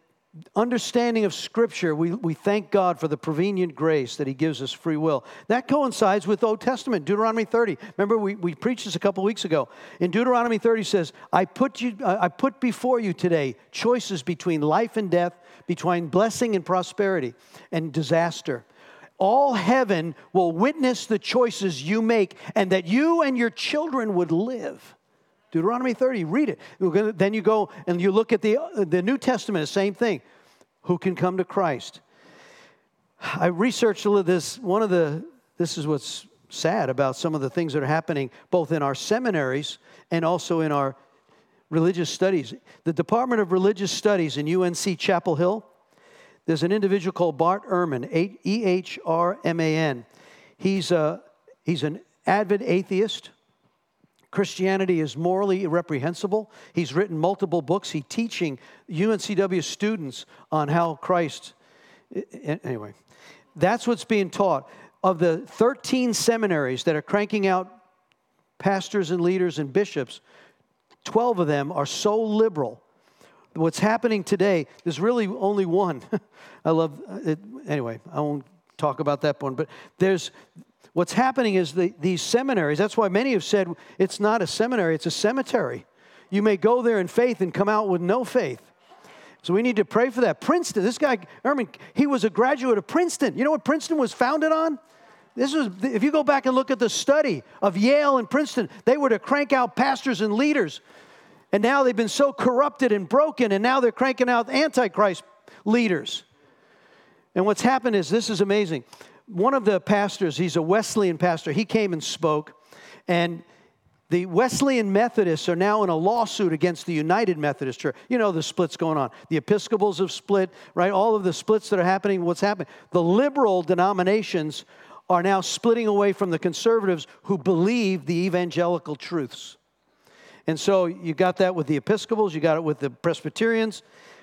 understanding of Scripture, we, we thank God for the prevenient grace that He gives us free will. That coincides with Old Testament, Deuteronomy 30. Remember, we, we preached this a couple weeks ago. In Deuteronomy 30 says, I put, you, I put before you today choices between life and death, between blessing and prosperity, and disaster. All heaven will witness the choices you make, and that you and your children would live. Deuteronomy 30, read it. Then you go and you look at the, the New Testament, same thing. Who can come to Christ? I researched a little this. One of the, this is what's sad about some of the things that are happening both in our seminaries and also in our religious studies. The Department of Religious Studies in UNC Chapel Hill, there's an individual called Bart Ehrman, E H R M A N. He's, a, he's an avid atheist Christianity is morally reprehensible. He's written multiple books. He's teaching UNCW students on how Christ. Anyway, that's what's being taught. Of the 13 seminaries that are cranking out pastors and leaders and bishops, 12 of them are so liberal. What's happening today, there's really only one. I love uh, it. Anyway, I won't talk about that one, but there's What's happening is the, these seminaries, that's why many have said it's not a seminary, it's a cemetery. You may go there in faith and come out with no faith. So we need to pray for that. Princeton, this guy, Ehrman, he was a graduate of Princeton. You know what Princeton was founded on? This was, if you go back and look at the study of Yale and Princeton, they were to crank out pastors and leaders. And now they've been so corrupted and broken, and now they're cranking out Antichrist leaders. And what's happened is this is amazing one of the pastors, he's a Wesleyan pastor, he came and spoke, and the Wesleyan Methodists are now in a lawsuit against the United Methodist Church. You know the splits going on. The Episcopals have split, right? All of the splits that are happening, what's happening? The liberal denominations are now splitting away from the conservatives who believe the evangelical truths. And so you got that with the Episcopals, you got it with the Presbyterians.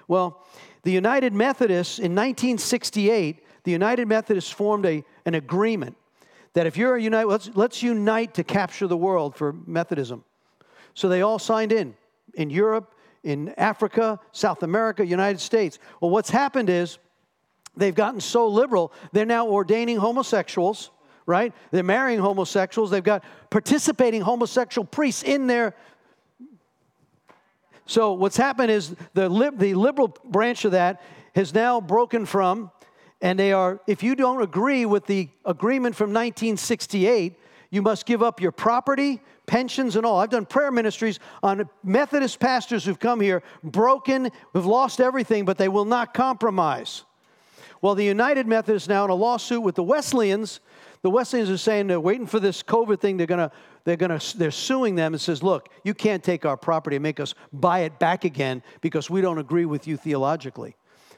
Well, the United Methodists in 1968 the United Methodists formed a, an agreement that if you're a United, let's, let's unite to capture the world for Methodism. So they all signed in, in Europe, in Africa, South America, United States. Well, what's happened is they've gotten so liberal, they're now ordaining homosexuals, right? They're marrying homosexuals. They've got participating homosexual priests in their. So what's happened is the, the liberal branch of that has now broken from and they are, if you don't agree with the agreement from 1968, you must give up your property, pensions, and all. I've done prayer ministries on Methodist pastors who've come here broken, who've lost everything, but they will not compromise. Well, the United Methodists now in a lawsuit with the Wesleyans. The Wesleyans are saying they're waiting for this COVID thing. They're gonna, they're gonna, they're suing them and says, look, you can't take our property and make us buy it back again because we don't agree with you theologically.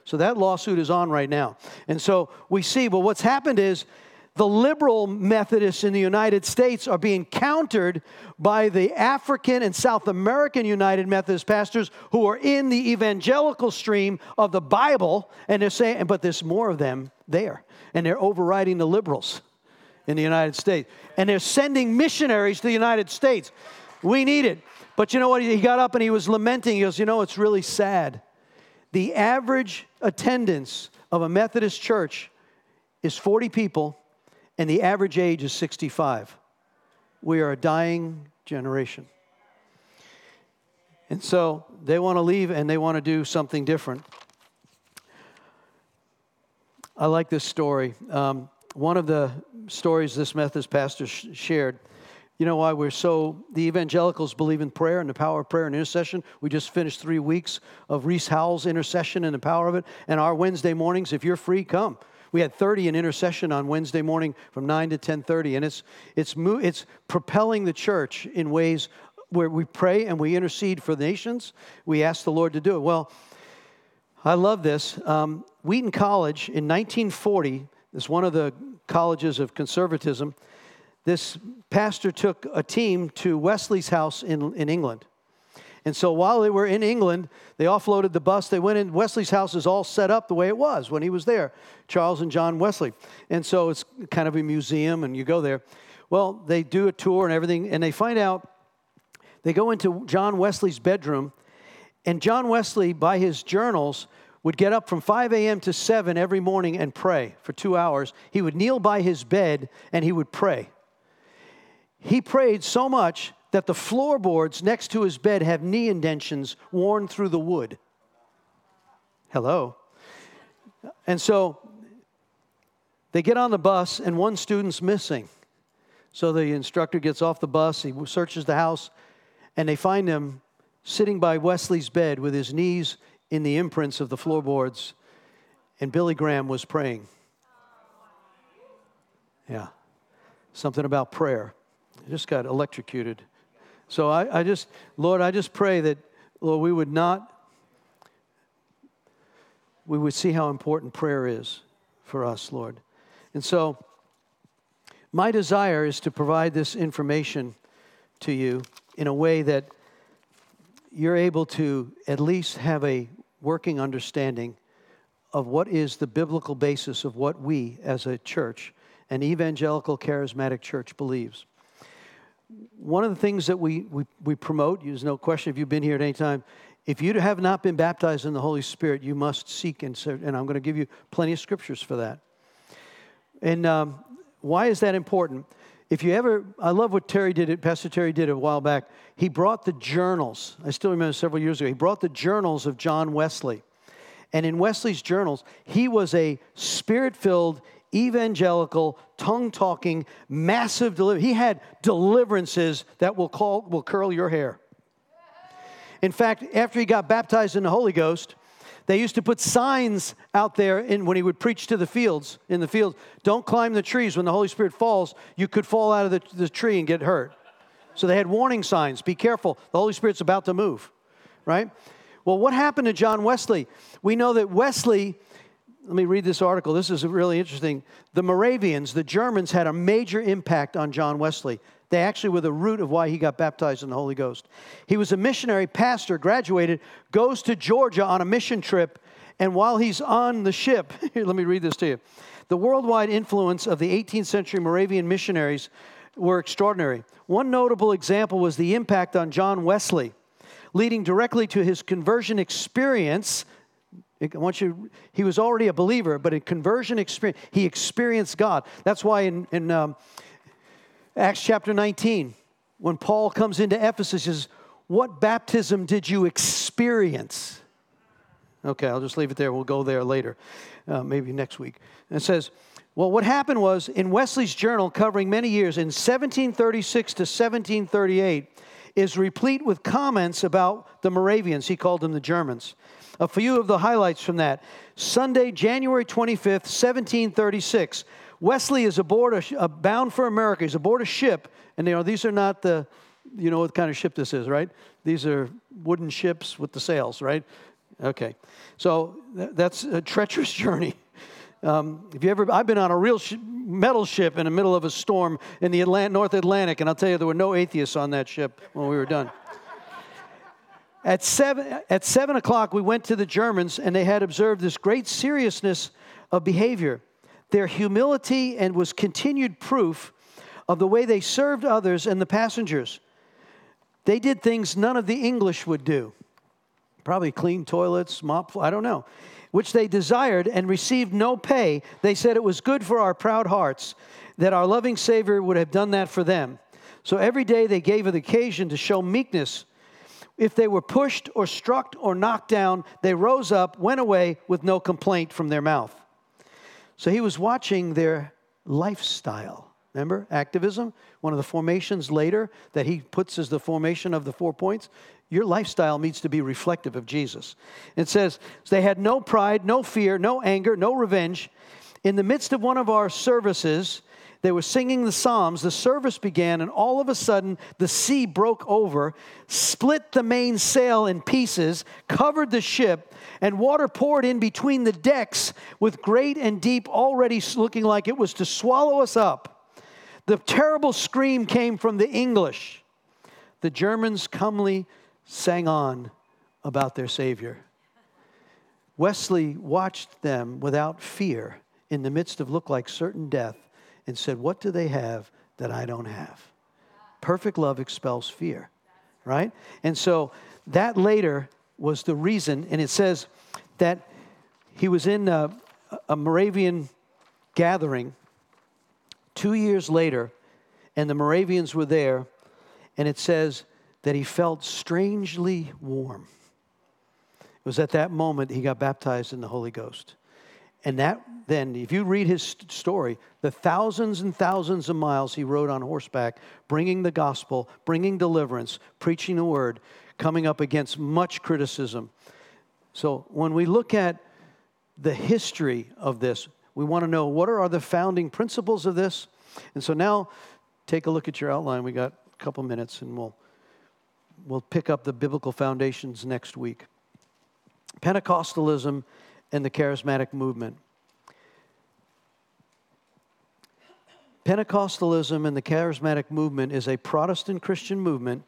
So that lawsuit is on right now. And so we see, but what's happened is the liberal Methodists in the United States are being countered by the African and South American United Methodist pastors who are in the evangelical stream of the Bible, and they're saying, but there's more of them there, and they're overriding the liberals in the United States, and they're sending missionaries to the United States. We need it. But you know what? He got up and he was lamenting. He goes, You know, it's really sad. The average attendance of a Methodist church is 40 people, and the average age is 65. We are a dying generation. And so they want to leave and they want to do something different. I like this story. Um, one of the stories this Methodist pastor sh- shared. You know why we're so, the evangelicals believe in prayer and the power of prayer and intercession. We just finished three weeks of Rees Howells' intercession and the power of it. And our Wednesday mornings, if you're free, come. We had 30 in intercession on Wednesday morning from 9 to 10:30, and it's it's it's propelling the church in ways where we pray and we intercede for the nations. We ask the Lord to do it. Well, I love this. Um, Wheaton College in 1940 is one of the colleges of conservatism. This pastor took a team to Wesley's house in, in England. And so while they were in England, they offloaded the bus. They went in. Wesley's house is all set up the way it was when he was there, Charles and John Wesley. And so it's kind of a museum, and you go there. Well, they do a tour and everything, and they find out they go into John Wesley's bedroom, and John Wesley, by his journals, would get up from 5 a.m. to 7 every morning and pray for two hours. He would kneel by his bed and he would pray. He prayed so much that the floorboards next to his bed have knee indentions worn through the wood. Hello. And so they get on the bus, and one student's missing. So the instructor gets off the bus, he searches the house, and they find him sitting by Wesley's bed with his knees in the imprints of the floorboards, and Billy Graham was praying. Yeah, something about prayer. I just got electrocuted. So I, I just, Lord, I just pray that, Lord, we would not, we would see how important prayer is for us, Lord. And so, my desire is to provide this information to you in a way that you're able to at least have a working understanding of what is the biblical basis of what we as a church, an evangelical charismatic church, believes. One of the things that we, we, we promote, there's no question if you've been here at any time, if you have not been baptized in the Holy Spirit, you must seek, and, serve. and I'm going to give you plenty of scriptures for that. And um, why is that important? If you ever, I love what Terry did, Pastor Terry did a while back. He brought the journals. I still remember several years ago. He brought the journals of John Wesley. And in Wesley's journals, he was a spirit filled, evangelical, tongue talking, massive deliver. He had deliverances that will, call, will curl your hair. In fact, after he got baptized in the Holy Ghost, they used to put signs out there in, when he would preach to the fields, in the fields. Don't climb the trees. When the Holy Spirit falls, you could fall out of the, the tree and get hurt. So they had warning signs. Be careful. The Holy Spirit's about to move, right? Well, what happened to John Wesley? We know that Wesley, let me read this article. This is really interesting. The Moravians, the Germans, had a major impact on John Wesley. They actually were the root of why he got baptized in the Holy Ghost. He was a missionary pastor, graduated, goes to Georgia on a mission trip, and while he's on the ship, let me read this to you. The worldwide influence of the 18th century Moravian missionaries were extraordinary. One notable example was the impact on John Wesley, leading directly to his conversion experience. I want you, he was already a believer, but in conversion experience, he experienced God. That's why in, in um, Acts chapter 19, when Paul comes into Ephesus, he says, What baptism did you experience? Okay, I'll just leave it there. We'll go there later, uh, maybe next week. And it says, well, what happened was in Wesley's journal, covering many years, in 1736 to 1738, is replete with comments about the Moravians. He called them the Germans. A few of the highlights from that. Sunday, January 25th, 1736. Wesley is aboard a, a, bound for America. He's aboard a ship, and you know these are not the, you know what kind of ship this is, right? These are wooden ships with the sails, right? Okay, so th- that's a treacherous journey. Um, if you ever, I've been on a real sh- metal ship in the middle of a storm in the Atlant- North Atlantic, and I'll tell you there were no atheists on that ship when we were done. At seven, at seven o'clock, we went to the Germans, and they had observed this great seriousness of behavior. Their humility and was continued proof of the way they served others and the passengers. They did things none of the English would do. Probably clean toilets, mop, I don't know, which they desired and received no pay. They said it was good for our proud hearts that our loving Savior would have done that for them. So every day they gave it occasion to show meekness. If they were pushed or struck or knocked down, they rose up, went away with no complaint from their mouth. So he was watching their lifestyle. Remember activism? One of the formations later that he puts as the formation of the four points. Your lifestyle needs to be reflective of Jesus. It says, They had no pride, no fear, no anger, no revenge. In the midst of one of our services, they were singing the Psalms. The service began, and all of a sudden, the sea broke over, split the mainsail in pieces, covered the ship, and water poured in between the decks with great and deep, already looking like it was to swallow us up. The terrible scream came from the English. The Germans calmly sang on about their Savior. Wesley watched them without fear in the midst of look like certain death and said, What do they have that I don't have? Perfect love expels fear, right? And so that later was the reason, and it says that he was in a, a Moravian gathering two years later, and the Moravians were there, and it says that he felt strangely warm. It was at that moment he got baptized in the Holy Ghost. And that then, if you read his story, the thousands and thousands of miles he rode on horseback, bringing the gospel, bringing deliverance, preaching the word, coming up against much criticism. So when we look at the history of this, we want to know what are the founding principles of this. And so now, take a look at your outline. We got a couple minutes, and we'll we'll pick up the biblical foundations next week. Pentecostalism and the charismatic movement. Pentecostalism and the charismatic movement is a Protestant Christian movement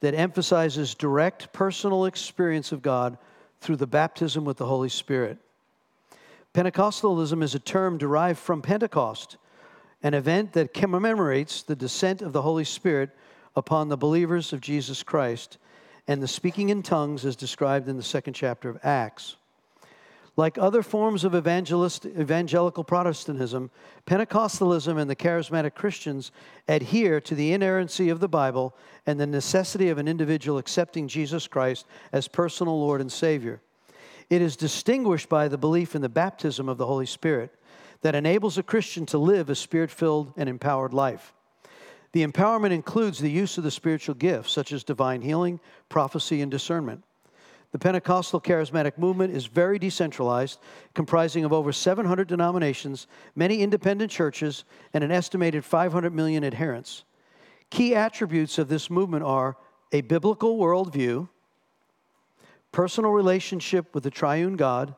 that emphasizes direct personal experience of God through the baptism with the Holy Spirit. Pentecostalism is a term derived from Pentecost, an event that commemorates the descent of the Holy Spirit upon the believers of Jesus Christ and the speaking in tongues as described in the second chapter of Acts. Like other forms of evangelical Protestantism, Pentecostalism and the charismatic Christians adhere to the inerrancy of the Bible and the necessity of an individual accepting Jesus Christ as personal Lord and Savior. It is distinguished by the belief in the baptism of the Holy Spirit that enables a Christian to live a spirit filled and empowered life. The empowerment includes the use of the spiritual gifts, such as divine healing, prophecy, and discernment. The Pentecostal charismatic movement is very decentralized, comprising of over 700 denominations, many independent churches, and an estimated 500 million adherents. Key attributes of this movement are a biblical worldview, personal relationship with the triune God,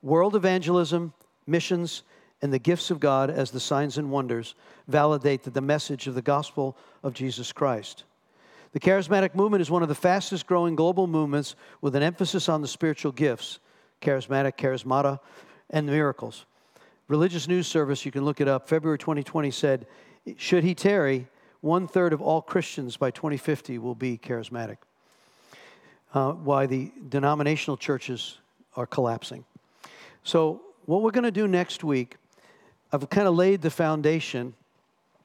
world evangelism, missions, and the gifts of God as the signs and wonders validate that the message of the gospel of Jesus Christ. The charismatic movement is one of the fastest growing global movements with an emphasis on the spiritual gifts charismatic, charismata, and miracles. Religious News Service, you can look it up, February 2020 said, Should he tarry, one third of all Christians by 2050 will be charismatic. Uh, why the denominational churches are collapsing. So, what we're going to do next week, I've kind of laid the foundation.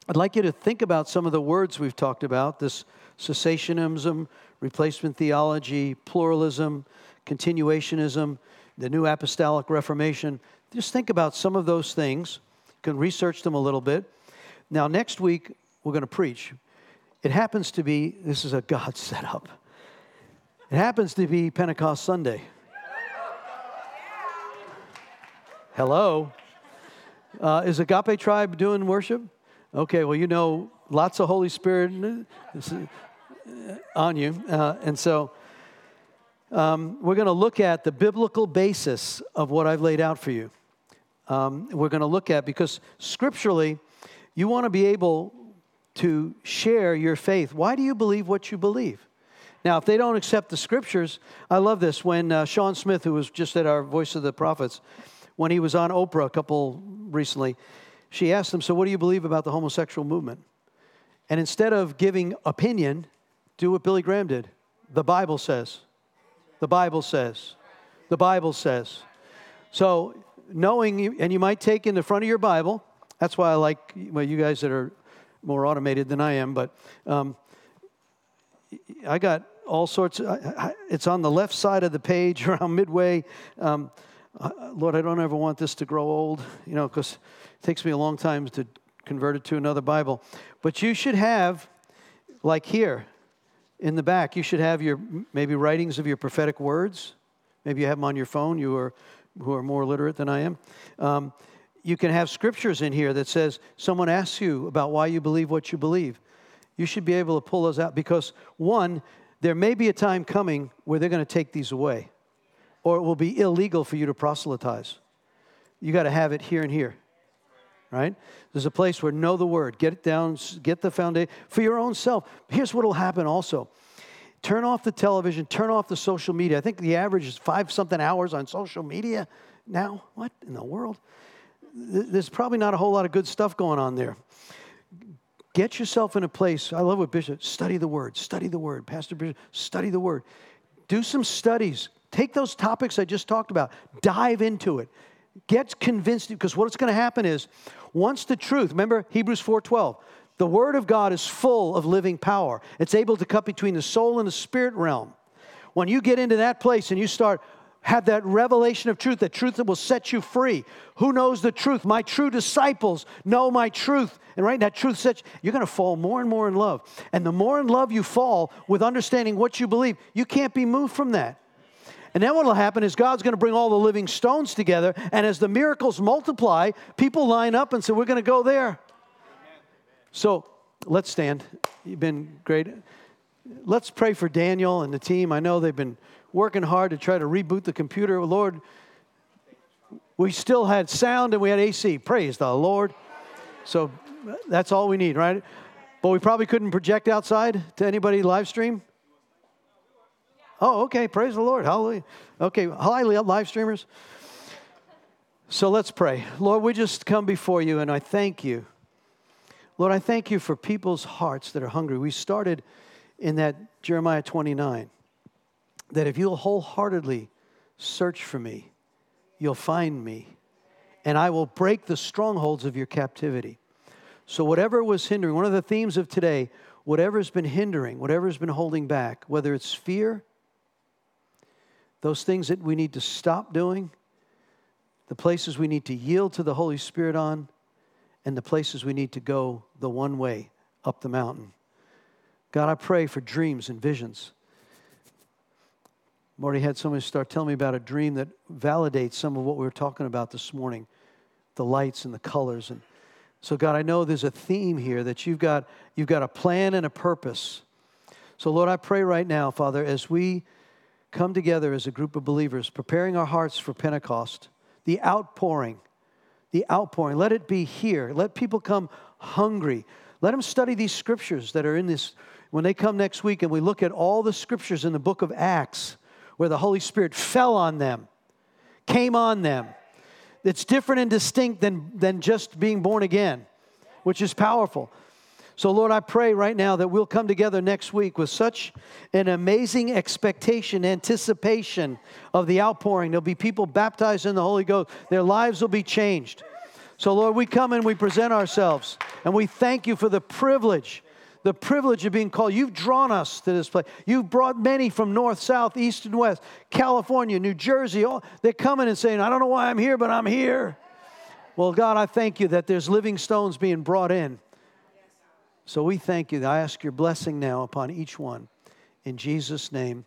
I'd like you to think about some of the words we've talked about this cessationism, replacement theology, pluralism, continuationism, the New Apostolic Reformation. Just think about some of those things. You can research them a little bit. Now, next week, we're going to preach. It happens to be, this is a God setup. It happens to be Pentecost Sunday. Hello? Uh, is Agape Tribe doing worship? Okay, well, you know, lots of Holy Spirit on you. Uh, and so um, we're going to look at the biblical basis of what I've laid out for you. Um, we're going to look at because scripturally, you want to be able to share your faith. Why do you believe what you believe? Now, if they don't accept the scriptures, I love this. When uh, Sean Smith, who was just at our Voice of the Prophets, when he was on Oprah a couple recently, she asked him, So, what do you believe about the homosexual movement? And instead of giving opinion, do what Billy Graham did. The Bible says. The Bible says. The Bible says. So, knowing, and you might take in the front of your Bible, that's why I like well, you guys that are more automated than I am, but um, I got all sorts. Of, it's on the left side of the page around midway. Um, uh, Lord, I don't ever want this to grow old, you know, because it takes me a long time to convert it to another Bible. But you should have, like here in the back, you should have your maybe writings of your prophetic words. Maybe you have them on your phone. You are who are more literate than I am. Um, you can have scriptures in here that says someone asks you about why you believe what you believe. You should be able to pull those out because one, there may be a time coming where they're going to take these away, or it will be illegal for you to proselytize. You got to have it here and here, right? There's a place where know the word, get it down, get the foundation for your own self. Here's what will happen also turn off the television, turn off the social media. I think the average is five something hours on social media now. What in the world? There's probably not a whole lot of good stuff going on there. Get yourself in a place. I love what Bishop study the word, study the word. Pastor Bishop, study the word. Do some studies. Take those topics I just talked about, dive into it. Get convinced because what's going to happen is once the truth, remember Hebrews 4:12, the word of God is full of living power. It's able to cut between the soul and the spirit realm. When you get into that place and you start have that revelation of truth, that truth that will set you free. Who knows the truth? My true disciples know my truth. And right, that truth sets you're going to fall more and more in love. And the more in love you fall with understanding what you believe, you can't be moved from that. And then what will happen is God's going to bring all the living stones together. And as the miracles multiply, people line up and say, We're going to go there. So let's stand. You've been great. Let's pray for Daniel and the team. I know they've been working hard to try to reboot the computer. Lord, we still had sound and we had AC. Praise the Lord. So that's all we need, right? But we probably couldn't project outside to anybody live stream. Oh, okay. Praise the Lord. Hallelujah. Okay. Hi, live streamers. So let's pray. Lord, we just come before you and I thank you. Lord, I thank you for people's hearts that are hungry. We started in that Jeremiah 29 that if you'll wholeheartedly search for me, you'll find me, and I will break the strongholds of your captivity. So, whatever was hindering, one of the themes of today, whatever's been hindering, whatever's been holding back, whether it's fear, those things that we need to stop doing, the places we need to yield to the Holy Spirit on, and the places we need to go the one way up the mountain. God, I pray for dreams and visions. I've already had somebody start telling me about a dream that validates some of what we were talking about this morning the lights and the colors. And so, God, I know there's a theme here that you've got, you've got a plan and a purpose. So, Lord, I pray right now, Father, as we come together as a group of believers, preparing our hearts for Pentecost, the outpouring, the outpouring, let it be here. Let people come hungry. Let them study these scriptures that are in this. When they come next week and we look at all the scriptures in the book of Acts, where the Holy Spirit fell on them, came on them. It's different and distinct than, than just being born again, which is powerful. So, Lord, I pray right now that we'll come together next week with such an amazing expectation, anticipation of the outpouring. There'll be people baptized in the Holy Ghost, their lives will be changed. So, Lord, we come and we present ourselves, and we thank you for the privilege the privilege of being called. You've drawn us to this place. You've brought many from north, south, east, and west, California, New Jersey. All, they're coming and saying, I don't know why I'm here, but I'm here. Well, God, I thank you that there's living stones being brought in. So we thank you. I ask your blessing now upon each one. In Jesus' name,